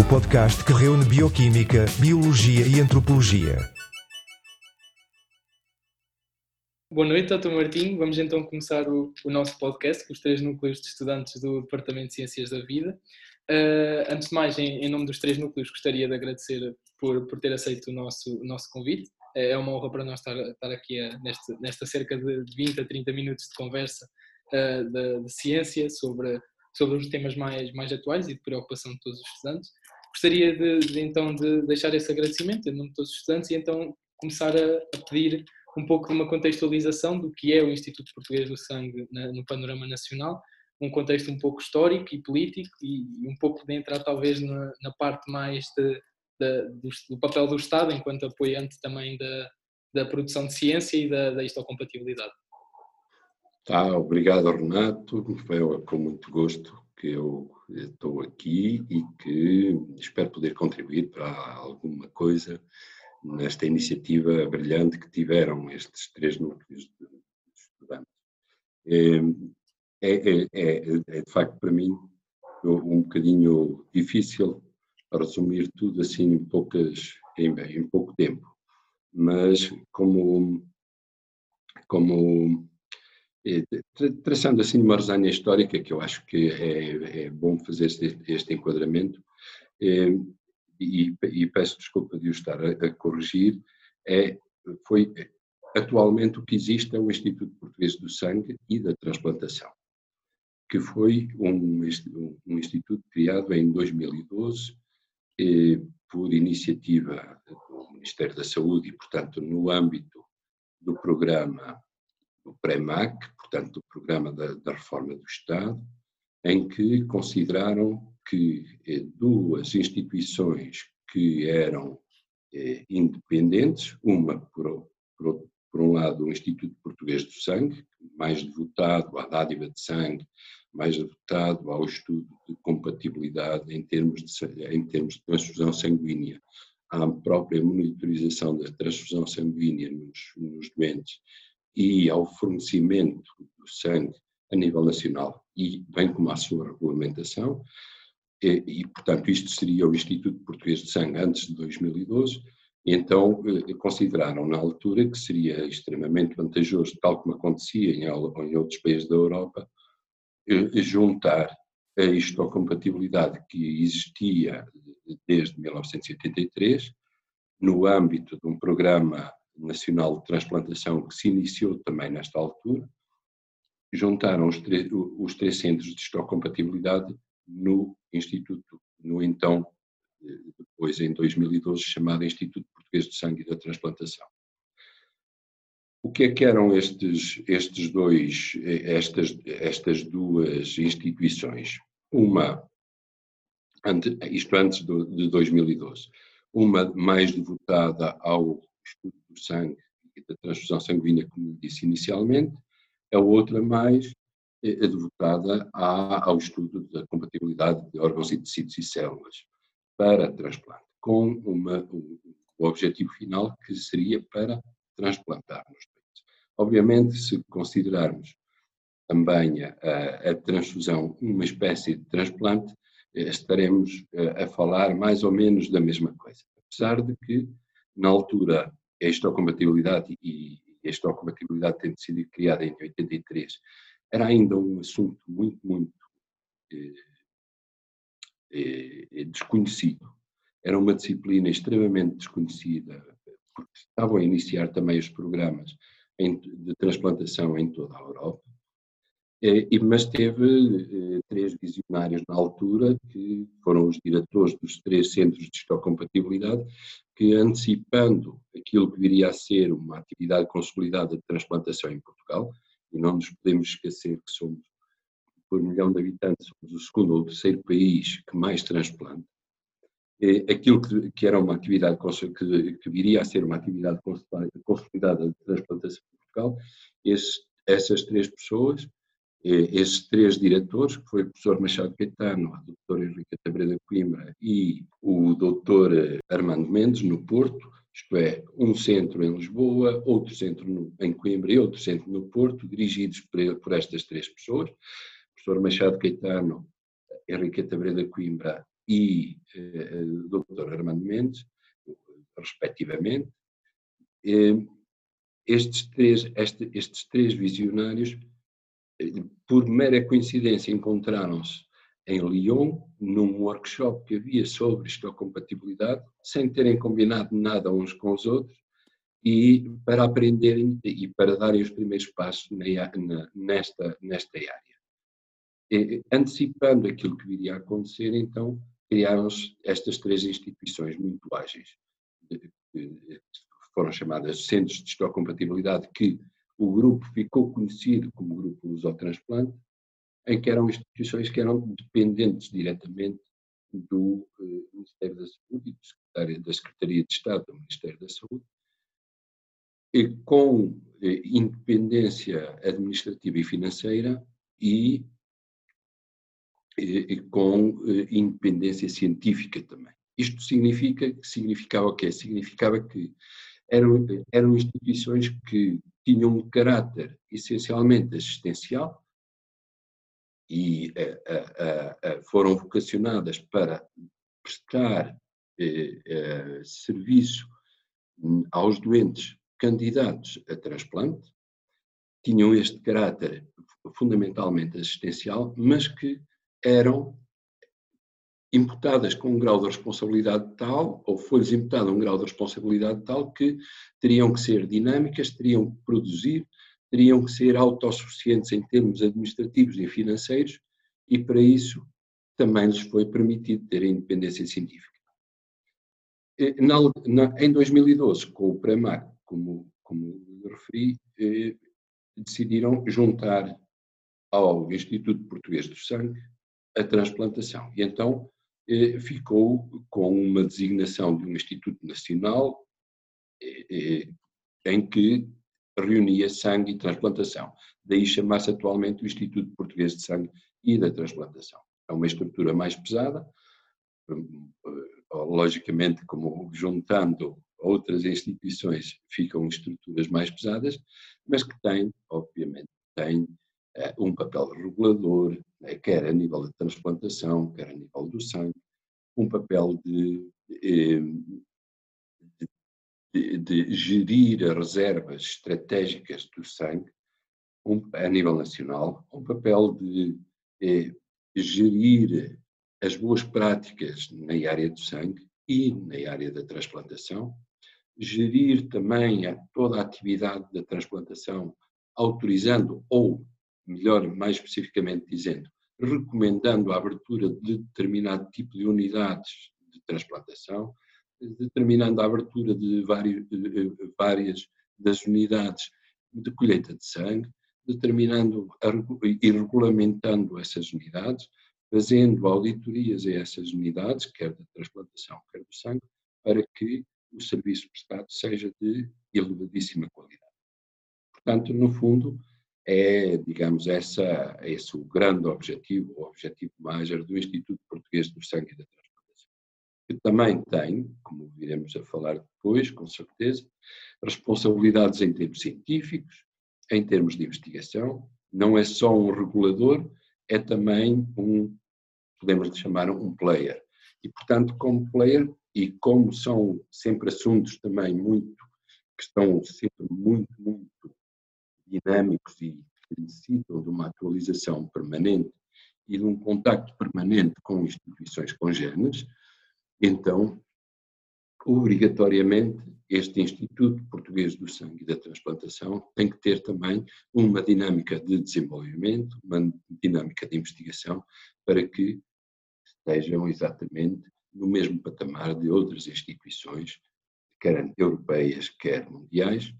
o podcast que reúne bioquímica, biologia e antropologia. Boa noite, Dr. Martim. Vamos então começar o, o, nosso podcast com os três núcleos de estudantes do Departamento de Ciências da Vida. Uh, antes de mais, em, em, nome dos três núcleos, gostaria de agradecer por, por ter aceito o nosso, o nosso convite. É uma honra para nós estar, estar aqui a, neste, nesta cerca de 20 a 30 minutos de conversa uh, de, de, ciência sobre, sobre os temas mais, mais atuais e de preocupação de todos os estudantes. Gostaria de, de então de deixar esse agradecimento em nome de todos os estudantes e então começar a, a pedir um pouco de uma contextualização do que é o Instituto Português do Sangue no panorama nacional, um contexto um pouco histórico e político e um pouco de entrar talvez na, na parte mais de, de, do, do, papel do Estado enquanto apoiante também da, da produção de ciência e da, da histocompatibilidade. Tá, obrigado Renato, foi com muito gosto que eu estou aqui e que espero poder contribuir para alguma coisa nesta iniciativa brilhante que tiveram estes três núcleos de estudantes. É, é, é, é de facto para mim um bocadinho difícil resumir tudo assim em, poucas, em, em pouco tempo, mas como, como traçando assim uma resenha histórica que eu acho que é, é bom fazer este, este enquadramento, e, e, peço desculpa de o estar a, a, corrigir, é, foi atualmente o que existe é o Instituto Português do Sangue e da Transplantação, que foi um, um instituto criado em 2012 eh, por iniciativa do Ministério da Saúde e, portanto, no âmbito do programa do PREMAC, portanto, do programa da, da reforma do Estado, em que consideraram que eh, duas instituições que eram eh, independentes, uma por, por, por, um lado o Instituto Português do Sangue, mais devotado à dádiva de sangue, mais devotado ao estudo de compatibilidade em termos de, em termos de transfusão sanguínea, à própria monitorização da transfusão sanguínea nos, nos doentes e ao fornecimento do sangue a nível nacional e bem como à sua regulamentação, e, e, portanto, isto seria o Instituto Português de Sangue antes de 2012, e então eh, consideraram na altura que seria extremamente vantajoso, tal como acontecia em, em outros países da Europa, eh, juntar a histocompatibilidade que existia desde 1983, no âmbito de um programa nacional de transplantação que se iniciou também nesta altura, juntaram os, os três centros de histocompatibilidade no Instituto, no então, depois em 2012, chamado Instituto Português de Sangue e da Transplantação. O que é que eram estes, estes dois, estas, estas duas instituições? Uma, isto antes de 2012, uma mais devotada ao estudo do sangue e da transfusão sanguínea, como disse inicialmente, a outra mais é devotada ao estudo da compatibilidade de órgãos e tecidos e células para transplante, com uma, um, o objetivo final que seria para transplantar nos peitos. Obviamente, se considerarmos também a, a, transfusão uma espécie de transplante, eh, estaremos a, a falar mais ou menos da mesma coisa. Apesar de que, na altura, a histocompatibilidade e a histocompatibilidade tendo sido criada em 83 era ainda um assunto muito, muito eh, eh, desconhecido. Era uma disciplina extremamente desconhecida, porque estavam a iniciar também os programas de transplantação em toda a Europa, mas teve eh, três visionários na altura, que foram os diretores dos três centros de histocompatibilidade, que antecipando aquilo que viria a ser uma atividade consolidada de transplantação em Portugal, e não nos podemos esquecer que somos, por milhão de habitantes, somos o segundo ou terceiro país que mais transplanta. Aquilo que, que era uma atividade que, que, viria a ser uma atividade consolidada de transplantação em Portugal, esse, essas três pessoas, esses três diretores, que foi o professor Machado Caetano, a doutora Henrique Tabreda Coimbra e o doutor Armando Mendes, no Porto, isto é, um centro em Lisboa, outro centro no, em Coimbra e outro centro no Porto, dirigidos por, por estas três pessoas, o professor Machado Caetano, Henriqueta Breda Coimbra e uh, Dr. Armando Mendes, respectivamente, estes três, este, estes três visionários, por mera coincidência, encontraram-se em Lyon, num workshop que havia sobre histocompatibilidade, sem terem combinado nada uns com os outros, e para aprenderem e para darem os primeiros passos nesta, nesta área. E, antecipando aquilo que viria a acontecer, então, criaram-se estas três instituições muito ágeis, que foram chamadas Centros de Histocompatibilidade, que o grupo ficou conhecido como Grupo Lusotransplante, em que eram instituições que eram dependentes diretamente do eh, Ministério da Saúde e da Secretaria de Estado do Ministério da Saúde, e com eh, independência administrativa e financeira e, e, e com eh, independência científica também. Isto significa, significava o quê? Significava que eram, eram instituições que tinham um caráter essencialmente assistencial e foram vocacionadas para prestar eh, eh, serviço aos doentes candidatos a transplante, tinham este caráter fundamentalmente assistencial, mas que eram imputadas com um grau de responsabilidade tal, ou foi-lhes imputado um grau de responsabilidade tal, que teriam que ser dinâmicas, teriam que produzir, teriam que ser autossuficientes em termos administrativos e financeiros, e para isso também lhes foi permitido ter independência científica. Na, na, em 2012, com o PREMAC, como, como referi, eh, decidiram juntar ao Instituto Português do Sangue a transplantação. E então eh, ficou com uma designação de um Instituto Nacional eh, eh, em que reunia sangue e transplantação. Daí chamar-se atualmente o Instituto Português de Sangue e da Transplantação. É uma estrutura mais pesada, logicamente, como juntando outras instituições ficam estruturas mais pesadas, mas que tem, obviamente, tem um papel regulador, né, quer a nível da transplantação, quer a nível do sangue, um papel de, de, de, gerir as reservas estratégicas do sangue um, a nível nacional, um papel de eh, gerir as boas práticas na área do sangue e na área da transplantação, gerir também a, toda a atividade da transplantação, autorizando ou melhor, mais especificamente dizendo, recomendando a abertura de determinado tipo de unidades de transplantação, determinando a abertura de várias, várias das unidades de colheita de sangue, determinando e regulamentando essas unidades, fazendo auditorias a essas unidades, quer da transplantação, quer do sangue, para que o serviço prestado seja de elevadíssima qualidade. Portanto, no fundo, é, digamos, essa, esse o grande objetivo, o objetivo major do Instituto Português do Sangue e da Transplantação, que também tem, como viremos a falar depois, com certeza, responsabilidades em termos científicos, em termos de investigação, não é só um regulador, é também um, podemos chamar um player. E, portanto, como player, e como são sempre assuntos também muito, que estão sempre muito, muito dinâmicos e que necessitam de uma atualização permanente e de um contacto permanente com instituições congêneres, então, obrigatoriamente, este Instituto Português do Sangue e da Transplantação tem que ter também uma dinâmica de desenvolvimento, uma dinâmica de investigação, para que estejam exatamente no mesmo patamar de outras instituições, quer europeias, quer mundiais,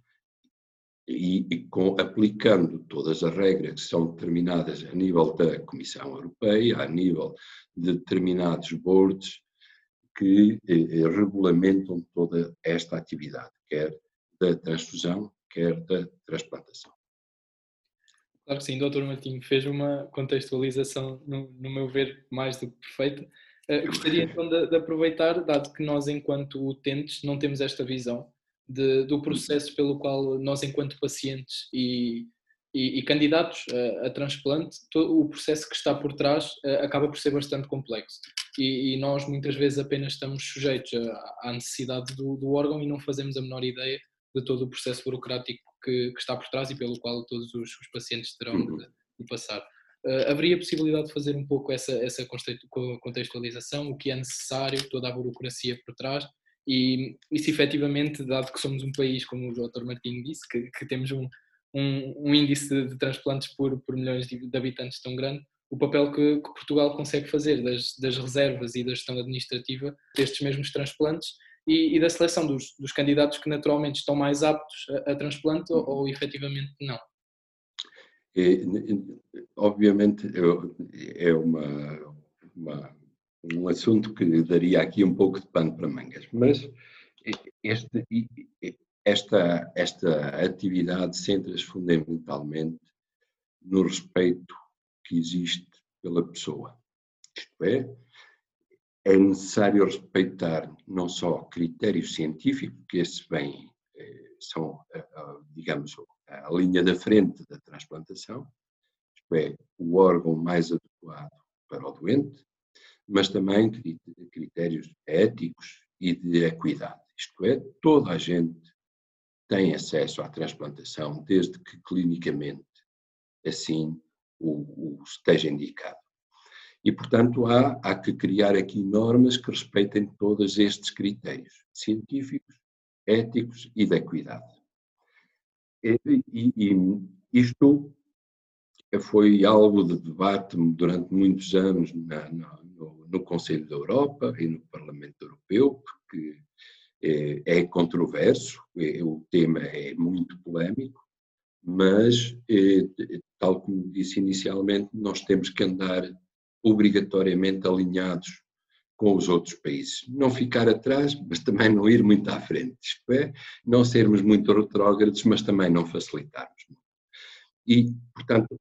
e, e com, aplicando todas as regras que são determinadas a nível da Comissão Europeia, a nível de determinados boards que eh, eh, regulamentam toda esta atividade, quer da transfusão, quer da transplantação. Claro que sim, Dr. Martinho fez uma contextualização, no, no meu ver, mais do que perfeita. Uh, gostaria então de, de, aproveitar, dado que nós, enquanto utentes, não temos esta visão, de, do processo pelo qual nós, enquanto pacientes e, e, e candidatos a, a, transplante, todo o processo que está por trás uh, acaba por ser bastante complexo. e, e nós muitas vezes apenas estamos sujeitos à, necessidade do, do, órgão e não fazemos a menor ideia de todo o processo burocrático que, que está por trás e pelo qual todos os, os pacientes terão uhum. de, de passar. Uh, haveria possibilidade de fazer um pouco essa, essa contextualização, o que é necessário, toda a burocracia por trás, e, se efetivamente, dado que somos um país, como o Dr. Martinho disse, que, que temos um, um, um, índice de, transplantes por, por milhões de, de, habitantes tão grande, o papel que, que Portugal consegue fazer das, das, reservas e da gestão administrativa destes mesmos transplantes e, e da seleção dos, dos, candidatos que naturalmente estão mais aptos a, a transplante ou, ou efetivamente não. Obviamente é uma, uma um assunto que daria aqui um pouco de pano para mangas, mas este, esta, esta atividade centra-se fundamentalmente no respeito que existe pela pessoa. Isto é, é necessário respeitar não só critérios científicos, que esses bem eh, são, digamos, a linha da frente da transplantação, isto é, o órgão mais adequado para o doente, mas também critérios éticos e de equidade. Isto é, toda a gente tem acesso à transplantação desde que clinicamente assim o, o esteja indicado. E, portanto, há, há que criar aqui normas que respeitem todos estes critérios científicos, éticos e de equidade. E, e, e isto foi algo de debate durante muitos anos na, na, no, Conselho da Europa e no Parlamento Europeu, porque é, é controverso, é, o tema é muito polémico, mas, é, tal como disse inicialmente, nós temos que andar obrigatoriamente alinhados com os outros países. Não ficar atrás, mas também não ir muito à frente. Isto é, não sermos muito retrógrados, mas também não facilitarmos. E, portanto,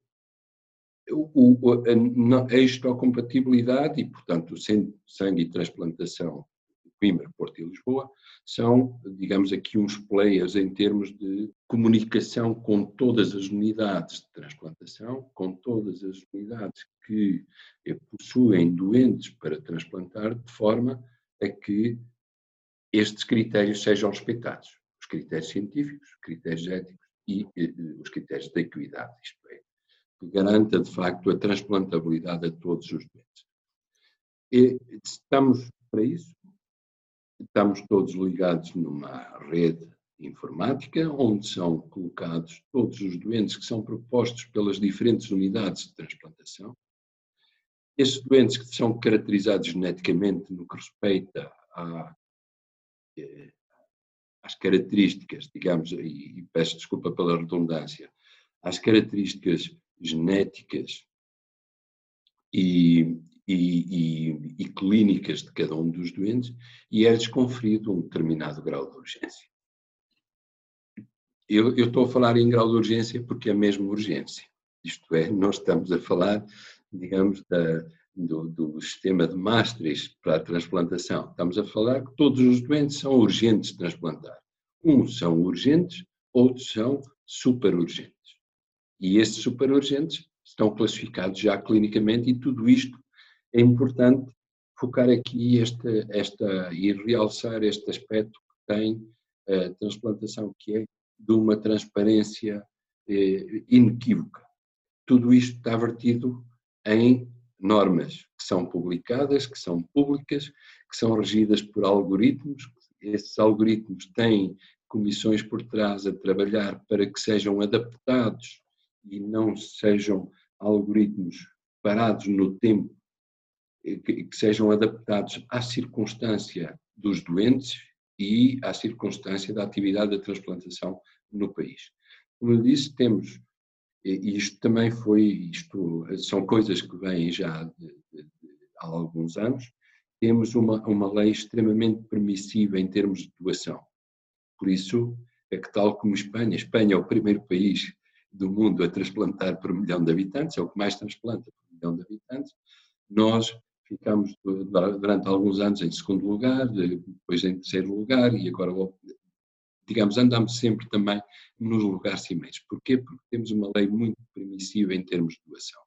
o, a, a histocompatibilidade e, portanto, o sangue e transplantação Coimbra, Porto e Lisboa são, digamos aqui, uns players em termos de comunicação com todas as unidades de transplantação, com todas as unidades que eh, possuem doentes para transplantar, de forma a que estes critérios sejam respeitados. Os critérios científicos, os critérios éticos e eh, os critérios da equidade, isto é, que garanta de facto a transplantabilidade a todos os doentes. E estamos para isso, estamos todos ligados numa rede informática, onde são colocados todos os doentes que são propostos pelas diferentes unidades de transplantação. Esses doentes que são caracterizados geneticamente no que respeita eh, às características, digamos, e, e peço desculpa pela redundância, às características genéticas e, e, e, e, clínicas de cada um dos doentes e é-lhes conferido um determinado grau de urgência. Eu, eu, estou a falar em grau de urgência porque é mesmo urgência. Isto é, nós estamos a falar, digamos, da, do, do, sistema de Maastricht para a transplantação. Estamos a falar que todos os doentes são urgentes de transplantar. Uns são urgentes, outros são super urgentes. E estes superurgentes estão classificados já clinicamente e tudo isto é importante focar aqui esta, esta e realçar este aspecto que tem a transplantação, que é de uma transparência eh, inequívoca. Tudo isto está vertido em normas que são publicadas, que são públicas, que são regidas por algoritmos. Esses algoritmos têm comissões por trás a trabalhar para que sejam adaptados e não sejam algoritmos parados no tempo, eh, que, que sejam adaptados à circunstância dos doentes e à circunstância da atividade da transplantação no país. Como eu disse, temos, e isto também foi, isto são coisas que vêm já de, de, de, há alguns anos, temos uma, uma lei extremamente permissiva em termos de doação. Por isso, é que tal como Espanha, Espanha é o primeiro país do mundo a transplantar por milhão de habitantes, é o que mais transplanta por milhão de habitantes. Nós ficamos durante alguns anos em segundo lugar, depois em terceiro lugar e agora, digamos, andamos sempre também nos lugares cimeiros. Porquê? Porque temos uma lei muito permissiva em termos de doação.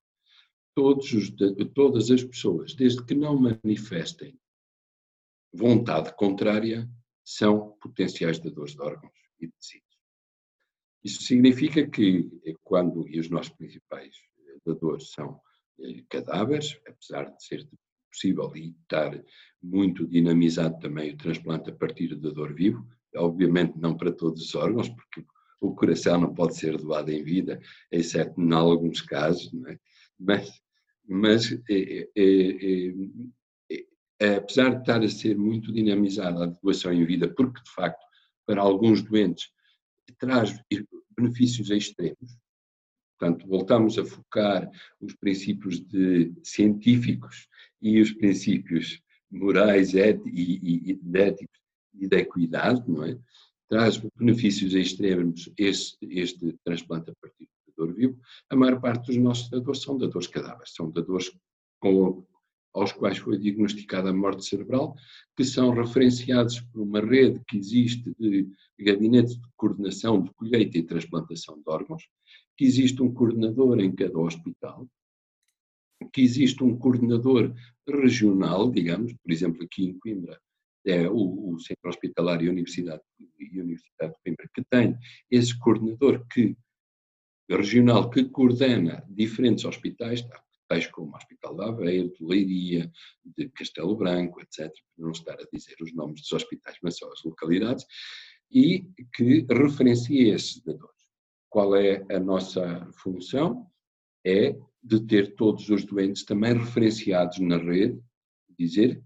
todos os, todas as pessoas, desde que não manifestem vontade contrária, são potenciais dadores de órgãos e tecidos. Isso significa que eh, quando, e os nossos principais eh, dadores são eh, cadáveres, apesar de ser possível e estar muito dinamizado também o transplante a partir de dador vivo, obviamente não para todos os órgãos, porque o coração não pode ser doado em vida, exceto em alguns casos, é? mas, mas apesar de estar a ser muito dinamizada a doação em vida, porque de facto para alguns doentes traz benefícios extremos, portanto voltamos a focar os princípios de, científicos e os princípios morais e, éticos e da equidade, não é? traz benefícios extremos este, este transplante a partir de dador vivo, a maior parte dos nossos dadores são dadores cadáveres, são dadores com, aos quais foi diagnosticada a morte cerebral, que são referenciados por uma rede que existe de gabinetes de coordenação de colheita e transplantação de órgãos, que existe um coordenador em cada hospital, que existe um coordenador regional, digamos, por exemplo, aqui em Coimbra, é o, o Centro Hospitalar e Universidade, e Universidade de Coimbra, que tem esse coordenador que, regional que coordena diferentes hospitais, tais como o Hospital de Aveiro, de Leiria, de Castelo Branco, etc., para não estar a dizer os nomes dos hospitais, mas só as localidades, e que referencia esses dadores. Qual é a nossa função? É de ter todos os doentes também referenciados na rede, dizer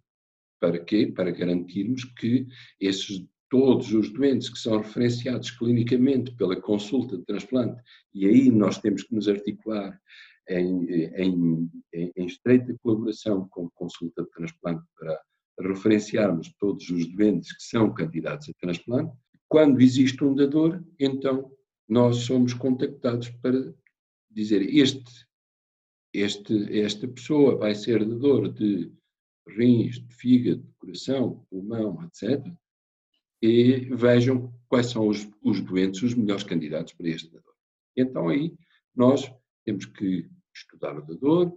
para quê? Para garantirmos que esses todos os doentes que são referenciados clinicamente pela consulta de transplante, e aí nós temos que nos articular em, em, em estreita colaboração com a consulta de transplante para referenciarmos todos os doentes que são candidatos a transplante. Quando existe um dador, então nós somos contactados para dizer este, este, esta pessoa vai ser dador de rins, de fígado, de coração, pulmão, etc. E vejam quais são os, os doentes, os melhores candidatos para este dador. Então aí nós temos que estudar o dador,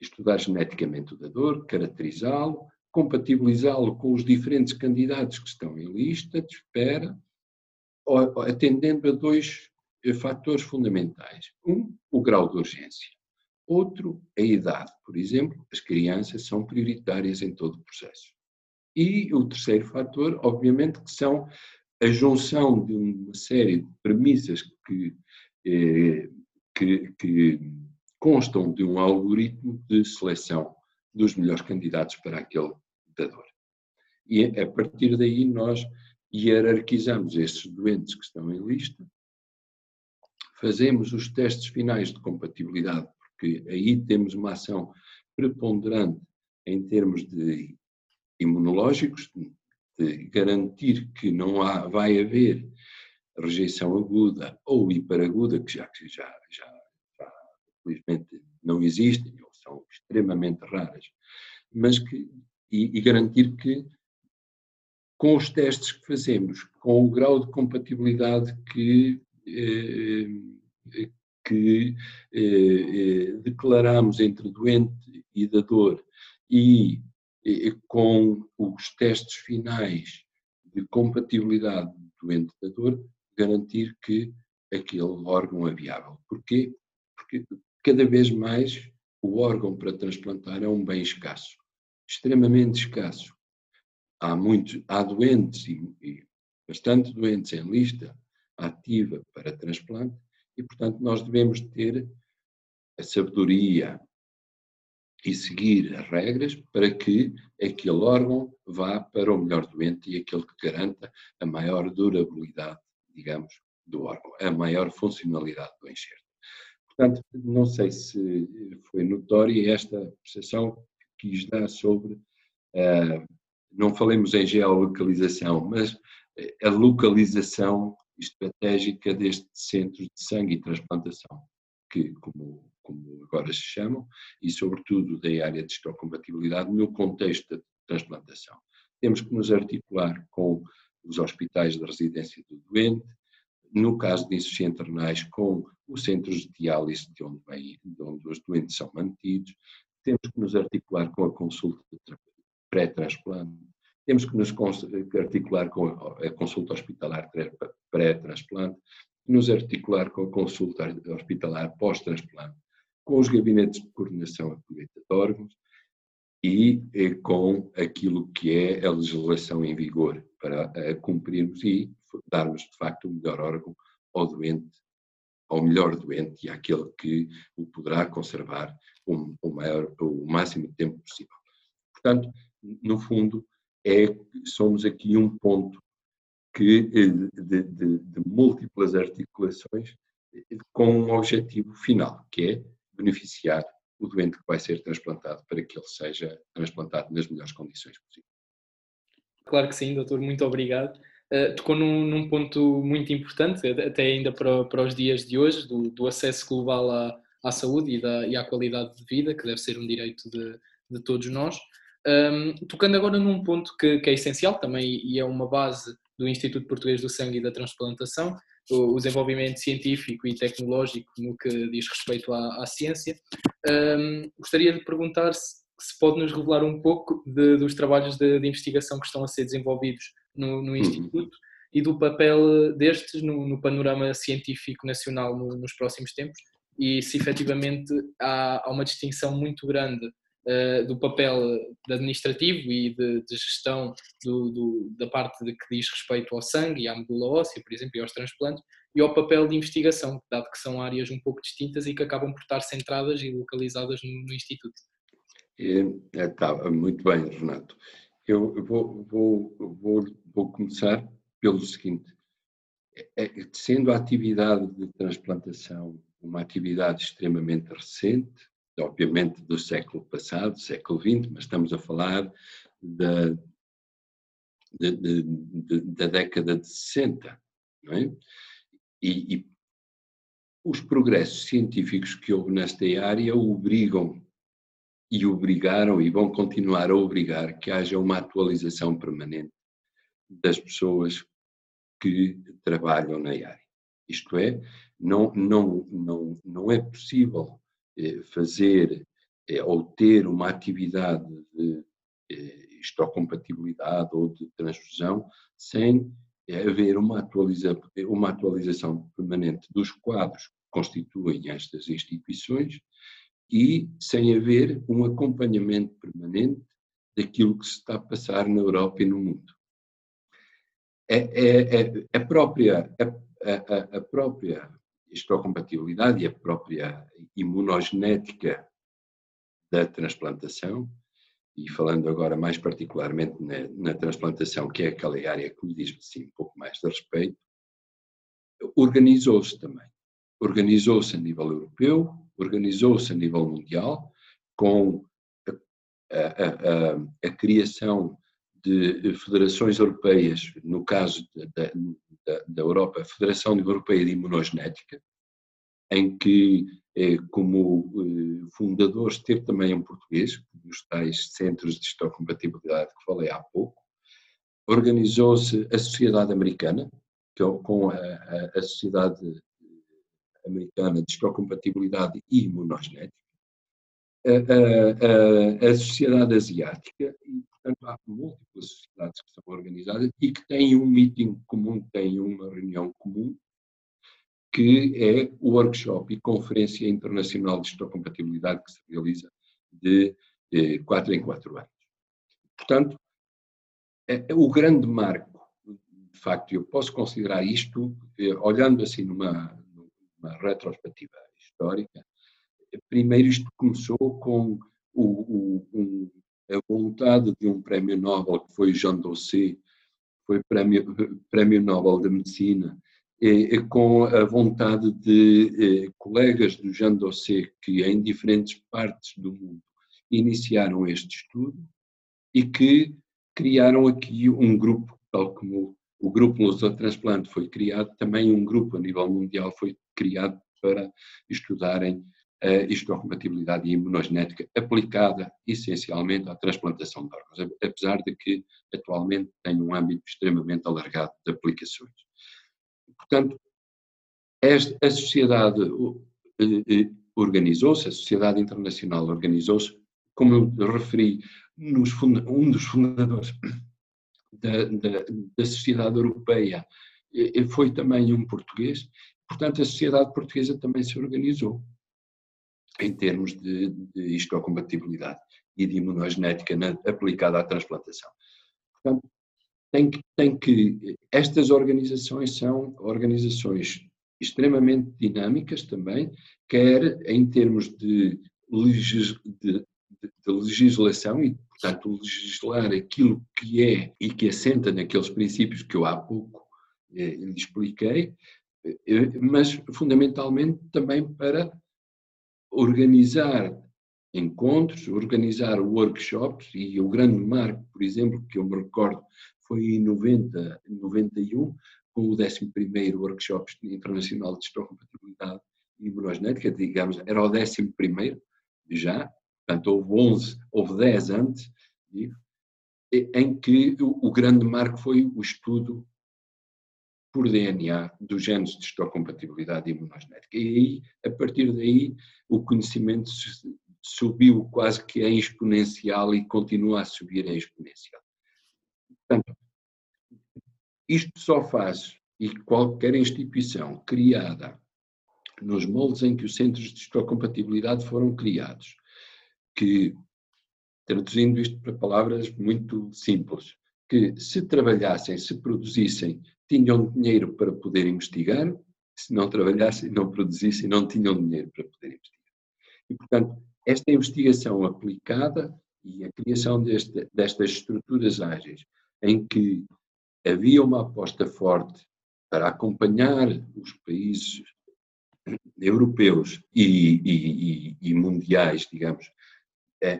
estudar geneticamente o dador, caracterizá-lo, compatibilizá-lo com os diferentes candidatos que estão em lista de espera, atendendo a dois eh, fatores fundamentais. Um, o grau de urgência. Outro, a idade. Por exemplo, as crianças são prioritárias em todo o processo. E o terceiro fator, obviamente, que são a junção de uma série de premissas que, eh, que, que constam de um algoritmo de seleção dos melhores candidatos para aquele dador. E a partir daí nós hierarquizamos esses doentes que estão em lista, fazemos os testes finais de compatibilidade porque aí temos uma ação preponderante em termos de imunológicos, de garantir que não há, vai haver rejeição aguda ou hiperaguda, que já, já, já, felizmente não existem ou são extremamente raras, mas que, e, e garantir que com os testes que fazemos, com o grau de compatibilidade que, eh, que eh, eh, declaramos entre doente e dador e eh, com os testes finais de compatibilidade doente-dador, garantir que aquele órgão é viável. Porquê? Porque cada vez mais o órgão para transplantar é um bem escasso, extremamente escasso. Há, muitos, há doentes, e, e bastante doentes em lista ativa para transplante, e, portanto, nós devemos ter a sabedoria e seguir as regras para que aquele órgão vá para o melhor doente e aquele que garanta a maior durabilidade, digamos, do órgão, a maior funcionalidade do enxerto. Portanto, não sei se foi notória esta percepção que quis dar sobre, uh, não falemos em geolocalização, mas a localização estratégica destes centros de sangue e transplantação, que, como, como agora se chamam, e sobretudo da área de histocompatibilidade no contexto da transplantação. Temos que nos articular com os hospitais de residência do doente, no caso de insuficientes renais, com os centros de diálise de onde, vem, de onde os doentes são mantidos, temos que nos articular com a consulta pré-transplante, temos que nos articular com a consulta hospitalar pré-transplante, nos articular com a consulta hospitalar pós-transplante, com os gabinetes de coordenação a de órgãos e eh, com aquilo que é a legislação em vigor para cumprirmos e darmos de facto o melhor órgão ao doente, ao melhor doente e àquele que o poderá conservar o, o, maior, o máximo de tempo possível. Portanto, no fundo, é, somos aqui um ponto que, eh, de, de, de múltiplas articulações eh, com um objetivo final, que é beneficiar o doente que vai ser transplantado para que ele seja transplantado nas melhores condições possíveis. Claro que sim, doutor, muito obrigado. Uh, tocou num, num, ponto muito importante, até ainda para, para os dias de hoje, do, do acesso global à, à saúde e, da, e à qualidade de vida, que deve ser um direito de, de todos nós. Um, tocando agora num ponto que, que, é essencial também e é uma base do Instituto Português do Sangue e da Transplantação, o, o desenvolvimento científico e tecnológico no que diz respeito à, à ciência. Um, gostaria de perguntar se, se pode nos revelar um pouco de, dos trabalhos de, de, investigação que estão a ser desenvolvidos no, no uhum. Instituto e do papel destes no, no panorama científico nacional no, nos próximos tempos e se efetivamente há, há uma distinção muito grande uh, do papel administrativo e de, de gestão do, do, da parte de que diz respeito ao sangue e à medula óssea, por exemplo, e aos transplantes, e ao papel de investigação, dado que são áreas um pouco distintas e que acabam por estar centradas e localizadas no, no Instituto. É, tá, muito bem, Renato. Eu vou, vou, vou, vou começar pelo seguinte: é, é sendo a atividade de transplantação uma atividade extremamente recente, obviamente do século passado, século XX, mas estamos a falar da, de, da década de 60, não é? E, e, os progressos científicos que houve nesta área obrigam e obrigaram e vão continuar a obrigar que haja uma atualização permanente das pessoas que trabalham na área. Isto é, não, não, não, não é possível eh, fazer eh, ou ter uma atividade de eh, histocompatibilidade ou de transfusão sem haver uma, atualiza, uma atualização permanente dos quadros que constituem estas instituições e sem haver um acompanhamento permanente daquilo que se está a passar na Europa e no mundo. É, é, é a, própria, a, a, a própria histocompatibilidade e a própria imunogenética da transplantação, e falando agora mais particularmente na, na transplantação, que é aquela área que me diz assim, um pouco mais de respeito, organizou-se também. Organizou-se a nível europeu, organizou-se a nível mundial, com a, a, a, a, criação de federações europeias, no caso da, da, da Europa, a Federação Europeia de Imunogenética, em que, eh, como eh, fundadores, teve também um português, dos tais centros de histocompatibilidade que falei há pouco, organizou-se a Sociedade Americana, é com a, a Sociedade Americana de Histocompatibilidade e Imunogenética, a, a, a, Sociedade Asiática, e, portanto, há múltiplas sociedades que são organizadas e que têm um meeting comum, têm uma reunião comum, que é o workshop e conferência internacional de histocompatibilidade que se realiza de eh, quatro em quatro anos. Portanto, é, é o grande marco, de facto, eu posso considerar isto, eh, olhando assim numa, numa retrospectiva histórica, primeiro isto começou com o, o, um, a vontade de um prémio Nobel, que foi Jean Dossé, foi prémio, prémio Nobel de Medicina, e, com a vontade de colegas do Jean Dossé, que em diferentes partes do mundo iniciaram este estudo e que criaram aqui um grupo, tal como o grupo Lusotransplante foi criado, também um grupo a nível mundial foi criado para estudarem a histocompatibilidade e imunogenética aplicada essencialmente à transplantação de órgãos, apesar de que atualmente tem um âmbito extremamente alargado de aplicações. Portanto, a sociedade organizou-se, a sociedade internacional organizou-se, como eu referi, nos, um dos fundadores da, da, da sociedade europeia foi também um português, portanto a sociedade portuguesa também se organizou em termos de, de histocompatibilidade e de imunogenética na, aplicada à transplantação. Portanto, tem que, tem que, estas organizações são organizações extremamente dinâmicas também, quer em termos de, legis, de, de, de legislação e, portanto, legislar aquilo que é e que assenta naqueles princípios que eu há pouco eh, lhe expliquei, eh, mas fundamentalmente também para organizar encontros, organizar workshops, e o grande marco, por exemplo, que eu me recordo, foi em 90, 91, com o 11º Workshop Internacional de Histocompatibilidade e Imunogenética, digamos, era o 11º já, portanto houve 11, houve 10 antes, em que o, o grande marco foi o estudo por DNA dos genes de histocompatibilidade imunogenética. E aí, a partir daí, o conhecimento subiu quase que em exponencial e continua a subir em exponencial. Portanto, isto só faz, e qualquer instituição criada nos moldes em que os centros de histocompatibilidade foram criados, que, traduzindo isto para palavras muito simples, que se trabalhassem, se produzissem, tinham dinheiro para poder investigar, se não trabalhassem, não produzissem, não tinham dinheiro para poder investigar. E, portanto, esta investigação aplicada e a criação deste, destas estruturas ágeis, em que havia uma aposta forte para acompanhar os países europeus e, e, e mundiais, digamos,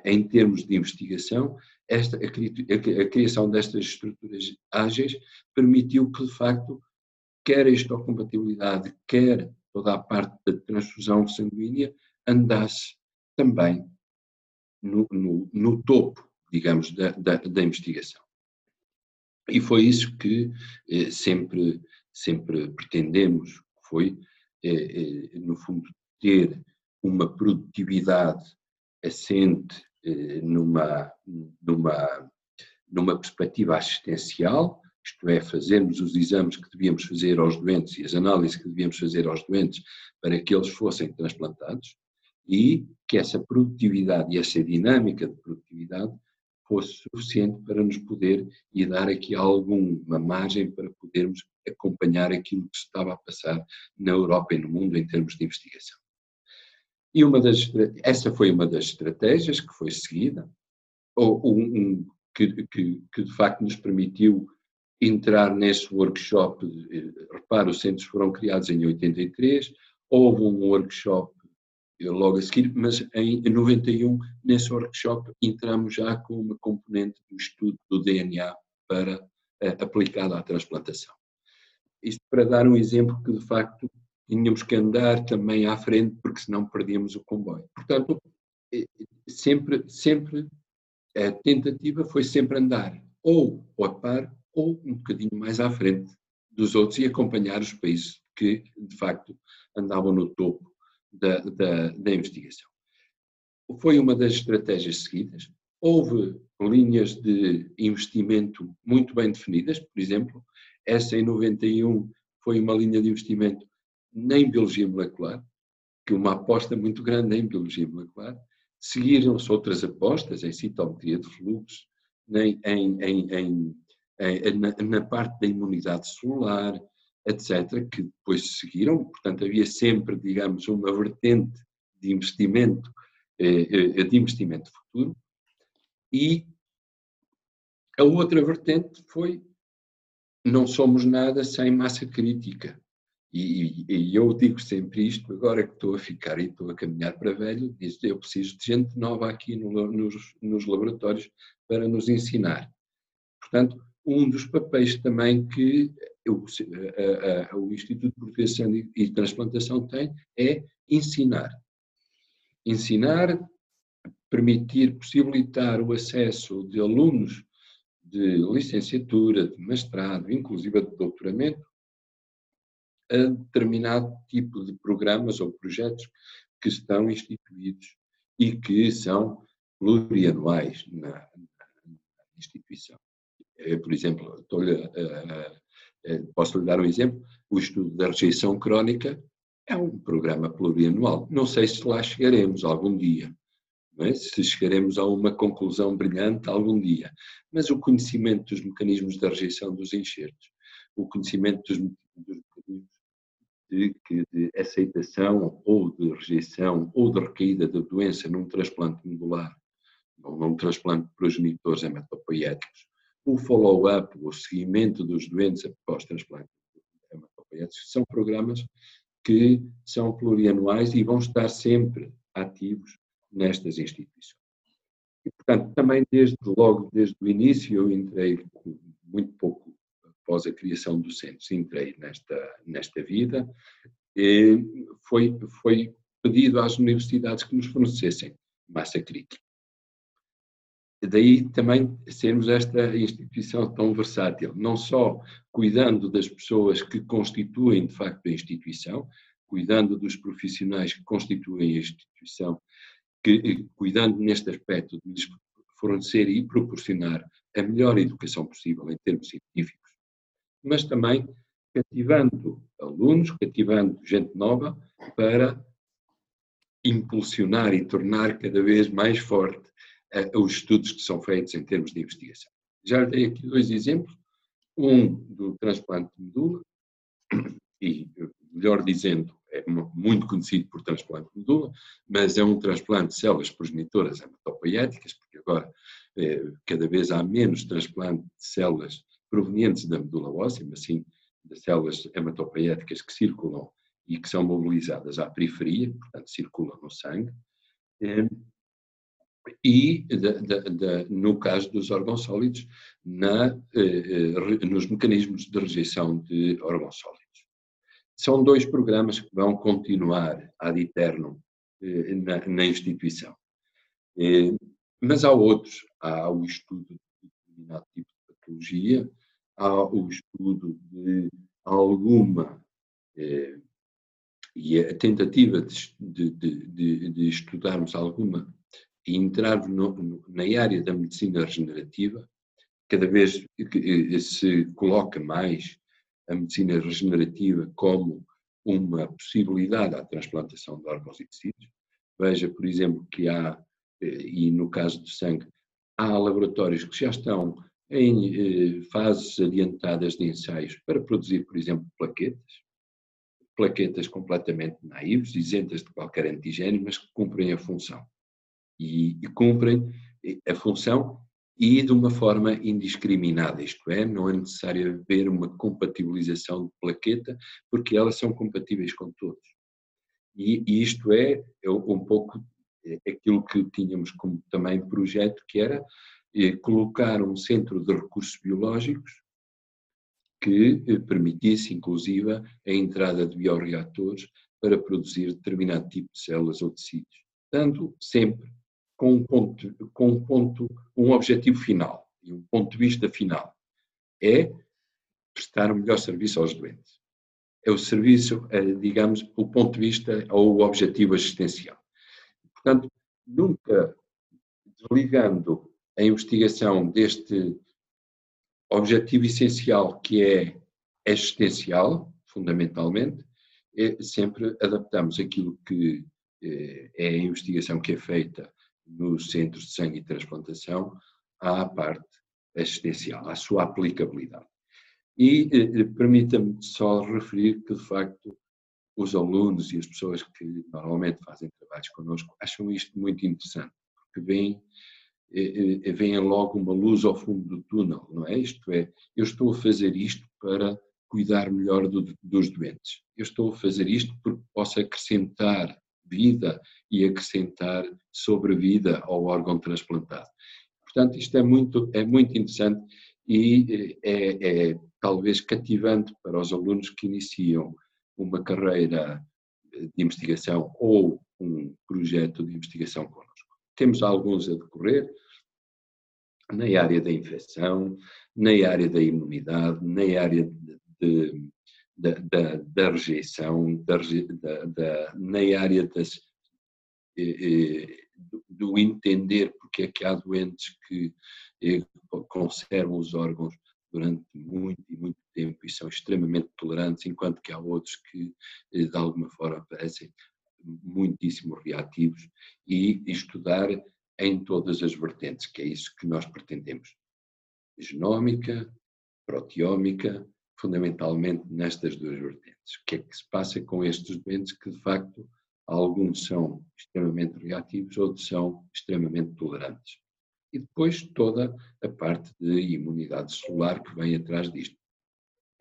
em termos de investigação, esta, a, a, criação destas estruturas ágeis permitiu que, de facto, quer a histocompatibilidade, quer toda a parte da transfusão sanguínea andasse também no, no, no topo, digamos, da, da, da, investigação. E foi isso que eh, sempre, sempre pretendemos, foi, eh, eh, no fundo, ter uma produtividade assente eh, numa, numa, numa perspectiva assistencial, isto é, fazermos os exames que devíamos fazer aos doentes e as análises que devíamos fazer aos doentes para que eles fossem transplantados, e que essa produtividade e essa dinâmica de produtividade fosse suficiente para nos poder e dar aqui alguma margem para podermos acompanhar aquilo que estava a passar na Europa e no mundo em termos de investigação. E uma das, essa foi uma das estratégias que foi seguida, ou um, um, que, que, que, de facto nos permitiu entrar nesse workshop. Repara, os centros foram criados em 83, houve um workshop logo a seguir, mas em 91, nesse workshop, entramos já com uma componente do estudo do DNA para uh, aplicada à transplantação. Isto para dar um exemplo que, de facto, tínhamos que andar também à frente, porque senão perdíamos o comboio. Portanto, sempre, sempre a tentativa foi sempre andar ou a par ou um bocadinho mais à frente dos outros e acompanhar os países que, de facto, andavam no topo da, da, da investigação. Foi uma das estratégias seguidas. Houve linhas de investimento muito bem definidas, por exemplo, essa em 91 foi uma linha de investimento em biologia molecular, que uma aposta muito grande em biologia molecular. Seguiram-se outras apostas em citometria de fluxo, em, em, em, na, na, parte da imunidade celular, etc., que depois seguiram. Portanto, havia sempre, digamos, uma vertente de investimento, eh, eh, de investimento futuro. E a outra vertente foi não somos nada sem massa crítica. E, e, eu digo sempre isto, agora que estou a ficar e estou a caminhar para velho, eu preciso de gente nova aqui no, nos, nos laboratórios para nos ensinar. Portanto, um dos papéis também que o, a, a, o Instituto de Sangue e Transplantação tem é ensinar. Ensinar, permitir, possibilitar o acesso de alunos de licenciatura, de mestrado, inclusive de doutoramento, a determinado tipo de programas ou projetos que estão instituídos e que são plurianuais na, na instituição. Por exemplo, posso lhe dar um exemplo, o estudo da rejeição crónica é um programa plurianual. Não sei se lá chegaremos algum dia, é? se chegaremos a uma conclusão brilhante algum dia, mas o conhecimento dos mecanismos da rejeição dos enxertos, o conhecimento dos, dos mecanismos de, de, aceitação ou de rejeição ou de recaída da doença num transplante medular ou num transplante de progenitores hematopoéticos, o follow-up, o seguimento dos doentes após transplante hematopoéticos, são programas que são plurianuais e vão estar sempre ativos nestas instituições. E, portanto, também desde logo, desde o início, eu entrei muito pouco após a criação do centro, entrei nesta, nesta vida, foi, foi pedido às universidades que nos fornecessem massa crítica. Daí também sermos esta instituição tão versátil, não só cuidando das pessoas que constituem de facto a instituição, cuidando dos profissionais que constituem a instituição, que, cuidando neste aspecto de lhes fornecer e proporcionar a melhor educação possível em termos científicos, mas também cativando alunos, cativando gente nova para impulsionar e tornar cada vez mais forte os estudos que são feitos em termos de investigação. Já dei aqui dois exemplos, um do transplante de medula, e melhor dizendo, é muito conhecido por transplante de medula, mas é um transplante de células progenitoras hematopoéticas, porque agora eh, cada vez há menos transplante de células provenientes da medula óssea, mas sim de células hematopoéticas que circulam e que são mobilizadas à periferia, portanto circulam no sangue. Eh, e, no caso dos órgãos sólidos, na, eh, eh, nos mecanismos de rejeição de órgãos sólidos. São dois programas que vão continuar ad eternum na, na instituição. Mas há outros, há o estudo de determinado tipo de patologia, há o estudo de alguma e a tentativa de, de, de, de estudarmos alguma e entrar no, na área da medicina regenerativa, cada vez que se coloca mais a medicina regenerativa como uma possibilidade à transplantação de órgãos e tecidos. Veja, por exemplo, que há, eh, e no caso do sangue, há laboratórios que já estão em eh, fases adiantadas de ensaios para produzir, por exemplo, plaquetas, plaquetas completamente naivas, isentas de qualquer antigênio, mas que cumprem a função e, e cumprem a função e de uma forma indiscriminada, isto é, não é necessário haver uma compatibilização de plaqueta, porque elas são compatíveis com todos. E, e isto é, é um pouco é, aquilo que tínhamos como também projeto, que era colocar um centro de recursos biológicos que eh, permitisse, inclusive, a entrada de bioreatores para produzir determinado tipo de células ou tecidos, dando sempre com um ponto, com um ponto, um objetivo final e um ponto de vista final é prestar o melhor serviço aos doentes. É o serviço, é, digamos, o ponto de vista ou o objetivo assistencial. Portanto, nunca desligando a investigação deste objetivo essencial que é assistencial, fundamentalmente, é, sempre adaptamos aquilo que é, é a investigação que é feita nos centros de sangue e transplantação à parte assistencial, à sua aplicabilidade. E eh, eh, permita-me só referir que, de facto, os alunos e as pessoas que normalmente fazem trabalhos connosco acham isto muito interessante, porque veem, eh, eh, veem logo uma luz ao fundo do túnel, não é? Isto é, eu estou a fazer isto para cuidar melhor do, dos doentes. Eu estou a fazer isto porque posso acrescentar vida e acrescentar sobrevida ao órgão transplantado. Portanto, isto é muito, é muito interessante e é, é talvez cativante para os alunos que iniciam uma carreira de investigação ou um projeto de investigação connosco. Temos alguns a decorrer na área da infecção, na área da imunidade, na área de, de, da, da, da rejeição, da, na área das, do entender porque é que há doentes que conservam os órgãos durante muito e muito tempo e são extremamente tolerantes, enquanto que há outros que de alguma forma parecem muitíssimo reativos e estudar em todas as vertentes, que é isso que nós pretendemos. Genómica, proteómica, fundamentalmente nestas duas vertentes. O que é que se passa com estes doentes que, de facto, alguns são extremamente reativos, outros são extremamente tolerantes. E depois toda a parte de imunidade celular que vem atrás disto.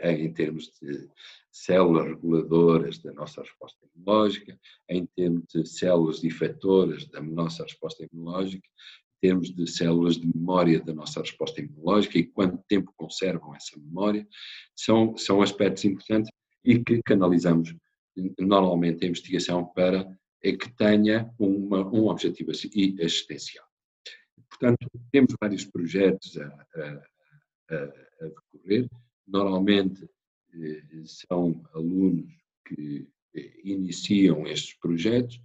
É, em termos de células reguladoras da nossa resposta imunológica, em termos de células efetoras da nossa resposta imunológica, em termos de células de memória da nossa resposta imunológica e quanto tempo conservam essa memória, são, são aspectos importantes e que canalizamos normalmente a investigação para que tenha uma, um objetivo assistencial. Portanto, temos vários projetos a, a, a decorrer, Normalmente eh, são alunos que eh, iniciam estes projetos,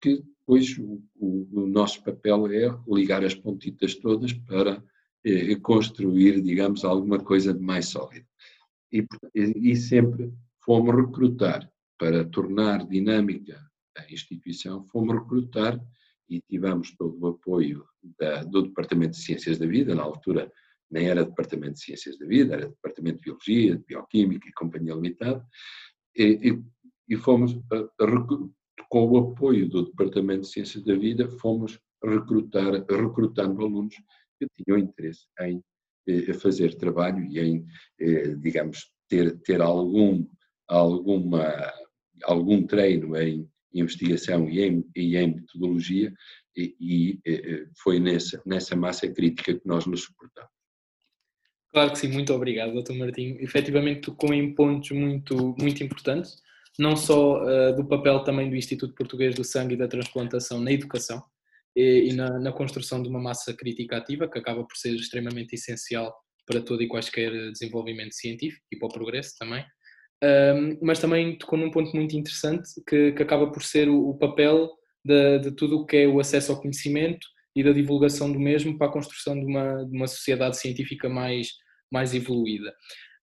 que depois o, o, nosso papel é ligar as pontitas todas para eh, construir, digamos, alguma coisa de mais sólido. E, e sempre fomos recrutar para tornar dinâmica a instituição, fomos recrutar e tivemos todo o apoio da, do Departamento de Ciências da Vida, na altura nem era Departamento de Ciências da Vida, era Departamento de Biologia, de Bioquímica e Companhia Limitada, e, e, e fomos, a, com o apoio do Departamento de Ciências da Vida, fomos recrutar, recrutando alunos que tinham interesse em eh, fazer trabalho e em, eh, digamos, ter, ter algum, alguma, algum treino em investigação e em, e em metodologia, e, e, eh, foi nessa, nessa massa crítica que nós nos suportamos. Claro que sim, muito obrigado, Dr. Martim. Efetivamente tocou em pontos muito, muito importantes, não só uh, do papel também do Instituto Português do Sangue e da Transplantação na educação e, e na, na, construção de uma massa crítica ativa, que acaba por ser extremamente essencial para todo e quaisquer desenvolvimento científico e para o progresso também. Mas também tocou num ponto muito interessante que, que acaba por ser o, o papel de, de, tudo o que é o acesso ao conhecimento e da divulgação do mesmo para a construção de uma, de uma sociedade científica mais, mais evoluída.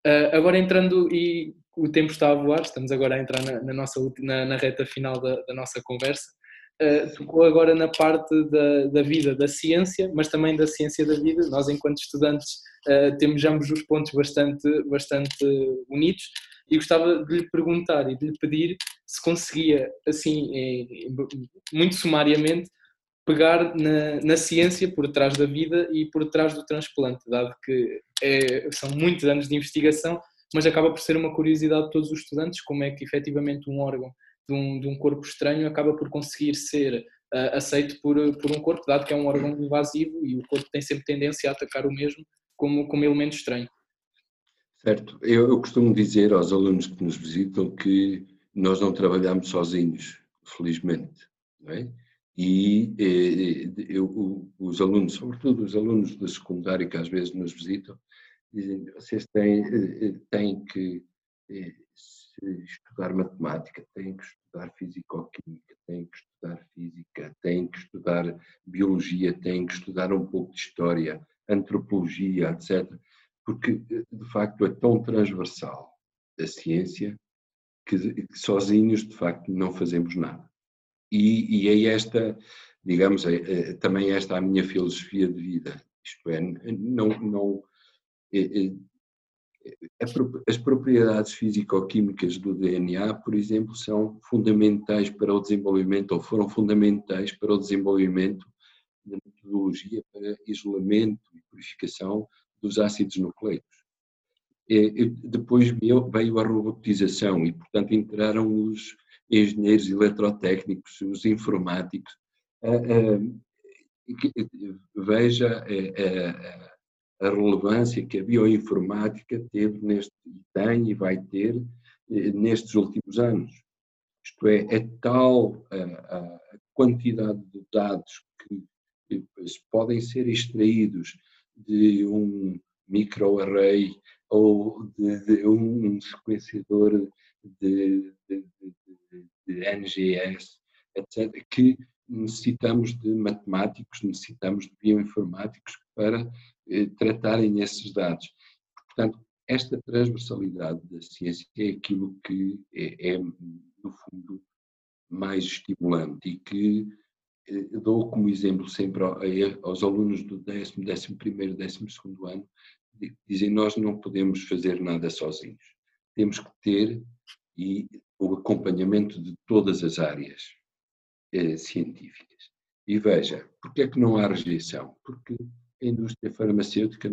Uh, agora entrando, e o tempo está a voar, estamos agora a entrar na, na nossa, na, na, reta final da, da nossa conversa, uh, agora na parte da, da vida da ciência, mas também da ciência da vida. Nós, enquanto estudantes, uh, temos ambos os pontos bastante, bastante unidos e gostava de lhe perguntar e de lhe pedir se conseguia, assim, muito sumariamente, pegar na, na, ciência por trás da vida e por trás do transplante, dado que é, são muitos anos de investigação, mas acaba por ser uma curiosidade de todos os estudantes, como é que efetivamente um órgão de um, de um corpo estranho acaba por conseguir ser uh, aceito por, por um corpo, dado que é um órgão invasivo e o corpo tem sempre tendência a atacar o mesmo como, como elemento estranho. Certo, eu, eu costumo dizer aos alunos que nos visitam que nós não trabalhamos sozinhos, felizmente, não é? E eh, eu, os alunos, sobretudo os alunos da secundária que às vezes nos visitam, dizem vocês têm, eh, têm que eh, estudar matemática, têm que estudar físico-química, têm que estudar física, têm que estudar biologia, têm que estudar um pouco de história, antropologia, etc. Porque, de facto, é tão transversal a ciência que, que sozinhos, de facto, não fazemos nada. E, e é esta, digamos, é, é, também esta a minha filosofia de vida. Isto é, não, não é, é, as propriedades físico-químicas do DNA, por exemplo, são fundamentais para o desenvolvimento, ou foram fundamentais para o desenvolvimento da metodologia para isolamento e purificação dos ácidos nucleicos. Depois veio a robotização e, portanto, entraram os, engenheiros eletrotécnicos, os informáticos, veja a relevância que a bioinformática teve neste, tem e vai ter nestes últimos anos. Isto é, é tal a, quantidade de dados que podem ser extraídos de um microarray ou de, de um sequenciador de, de, NGS, etc., que necessitamos de matemáticos, necessitamos de bioinformáticos para eh, tratarem esses dados. Portanto, esta transversalidade da ciência é aquilo que é, é no fundo, mais estimulante e que eh, dou como exemplo sempre aos alunos do décimo, décimo primeiro, décimo segundo ano, dizem nós não podemos fazer nada sozinhos. Temos que ter e o acompanhamento de todas as áreas eh, científicas. E veja, porque é que não há rejeição? Porque a indústria farmacêutica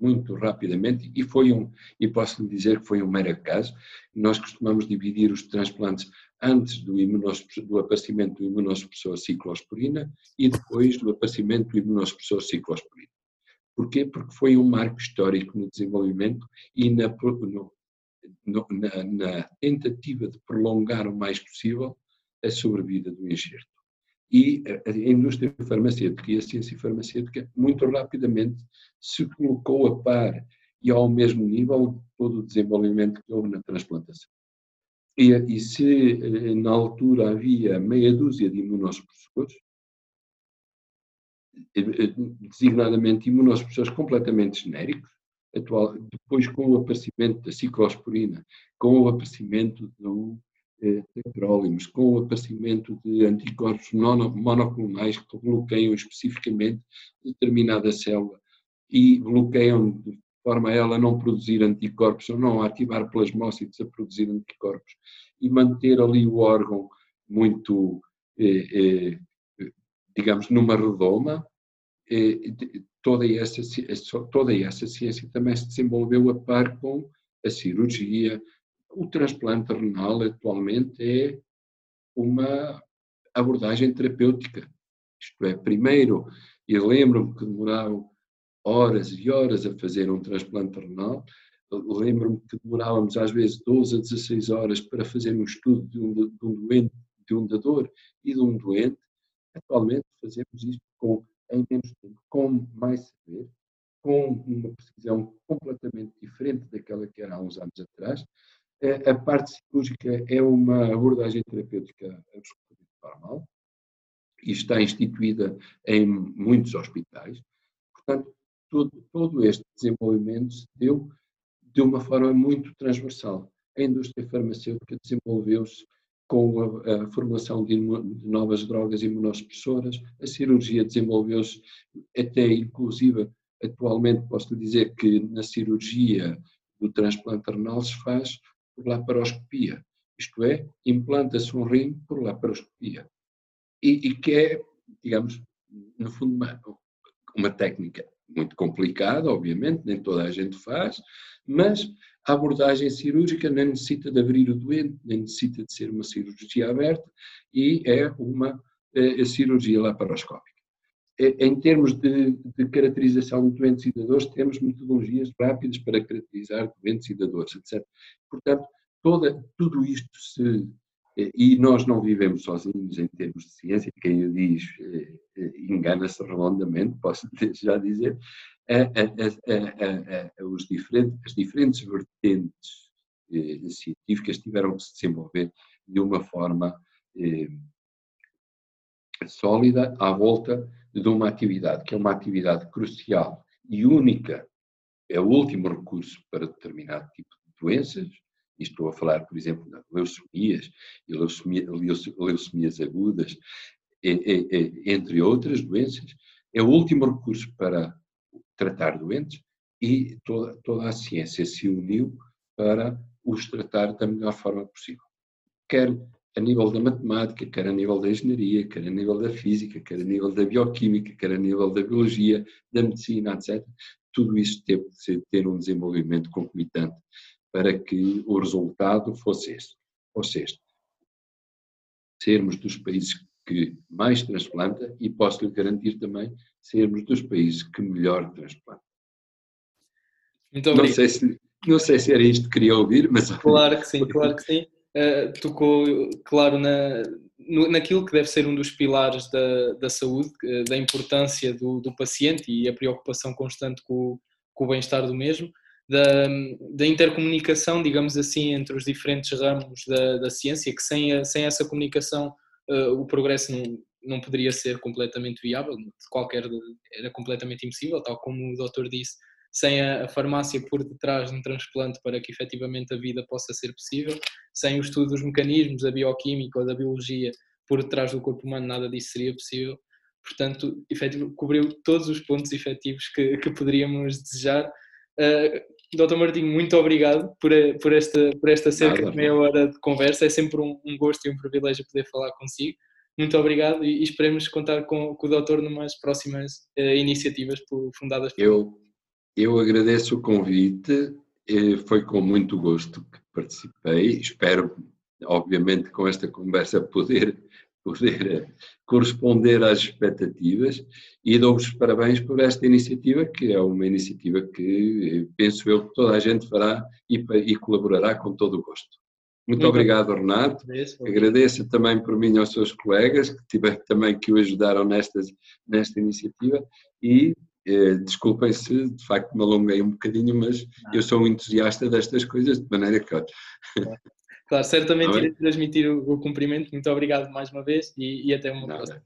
muito rapidamente e foi um, e posso lhe dizer que foi um mero acaso, nós costumamos dividir os transplantes antes do, do aparecimento do imunossupressor ciclosporina e depois do aparecimento do imunossupressor ciclosporina. Porquê? Porque foi um marco histórico no desenvolvimento e na, no, na, na tentativa de prolongar o mais possível a sobrevida do enxerto. E a indústria farmacêutica e a ciência farmacêutica, muito rapidamente, se colocou a par e ao mesmo nível todo o desenvolvimento que houve na transplantação. E, e se eh, na altura havia meia dúzia de imunossupressores, eh, eh, designadamente imunossupressores completamente genéricos, atual, depois com o aparecimento da ciclosporina, com o aparecimento do eh, tacrolimus, com o aparecimento de anticorpos monoclonais que bloqueiam especificamente determinada célula e bloqueiam de forma a ela não produzir anticorpos ou não ativar plasmócitos a produzir anticorpos e manter ali o órgão muito, eh, eh, digamos, numa redoma, eh, toda, essa, toda essa ciência também se desenvolveu a par com a cirurgia, o transplante renal atualmente é uma abordagem terapêutica. Isto é, primeiro, eu lembro-me que demoravam horas e horas a fazer um transplante renal, lembro-me que demorávamos às vezes 12 a 16 horas para fazer um estudo de um, de um doente, de um dador e de um doente. Atualmente fazemos isto com, em menos tempo, com mais saber, com uma precisão completamente diferente daquela que era há uns anos atrás, a parte cirúrgica é uma abordagem terapêutica absolutamente normal e está instituída em muitos hospitais. Portanto, todo, todo este desenvolvimento se deu de uma forma muito transversal. A indústria farmacêutica desenvolveu-se com a, a formulação de, de, novas drogas imunossupressoras, a cirurgia desenvolveu-se até inclusive atualmente posso dizer que na cirurgia do transplante renal se faz por laparoscopia, isto é, implanta-se um rim por laparoscopia. E, e que é, digamos, no fundo, uma, uma técnica muito complicada, obviamente, nem toda a gente faz, mas a abordagem cirúrgica nem necessita de abrir o doente, nem necessita de ser uma cirurgia aberta e é uma é, cirurgia laparoscópica. É, em termos de, de, caracterização de doentes e dadores, temos metodologias rápidas para caracterizar doentes e dadores, etc. Portanto, toda, tudo isto se. E nós não vivemos sozinhos em termos de ciência, quem o diz eh, eh, engana-se redondamente, posso já dizer. os diferentes, as diferentes vertentes eh, científicas tiveram que se desenvolver de uma forma sólida à volta de uma atividade, que é uma atividade crucial e única, é o último recurso para determinado tipo de doenças, e estou a falar, por exemplo, de leucemias e leucemia, leucemias agudas, entre outras doenças, é o último recurso para tratar doentes e toda, toda a ciência se uniu para os tratar da melhor forma possível. Quer a nível da matemática, quer a nível da engenharia, quer a nível da física, quer a nível da bioquímica, quer a nível da biologia, da medicina, etc. Tudo isso teve de ter um desenvolvimento concomitante para que o resultado fosse este. Ou seja, sermos dos países que mais transplanta e posso lhe garantir também sermos dos países que melhor transplanta. Muito obrigado. Não sei se, não sei se era isto que queria ouvir, mas... Claro que sim, claro que sim uh, tocou, claro, na, naquilo que deve ser um dos pilares da, da saúde, uh, da importância do, do, paciente e a preocupação constante com, com o bem-estar do mesmo. Da, da, intercomunicação, digamos assim, entre os diferentes ramos da, da ciência, que sem, sem essa comunicação uh, o progresso não, não poderia ser completamente viável, de qualquer, era completamente impossível, tal como o doutor disse, sem a, a farmácia por detrás de um transplante para que efetivamente a vida possa ser possível, sem o estudo dos mecanismos, da bioquímica ou da biologia por detrás do corpo humano, nada disso seria possível. Portanto, efetivo, cobriu todos os pontos efetivos que, que poderíamos desejar. Uh, Doutor Martinho, muito obrigado por, por, esta, por esta cerca Nada, de meia hora de conversa. É sempre um, um, gosto e um privilégio poder falar consigo. Muito obrigado e, e esperemos contar com, com o doutor numas próximas uh, iniciativas fundadas por eu, eu agradeço o convite, foi com muito gosto que participei. Espero, obviamente, com esta conversa poder poder corresponder às expectativas e dou-vos parabéns por esta iniciativa, que é uma iniciativa que penso eu que toda a gente fará e, e colaborará com todo o gosto. Muito, obrigado, Renato. Agradeço também por mim aos seus colegas que tiver, também que o ajudaram nesta, nesta iniciativa. E eh, desculpem se de facto me alonguei um bocadinho, mas eu sou um entusiasta destas coisas, de maneira que Claro, certamente tá irei transmitir o, o, cumprimento. Muito obrigado mais uma vez e, e até uma Nada. próxima.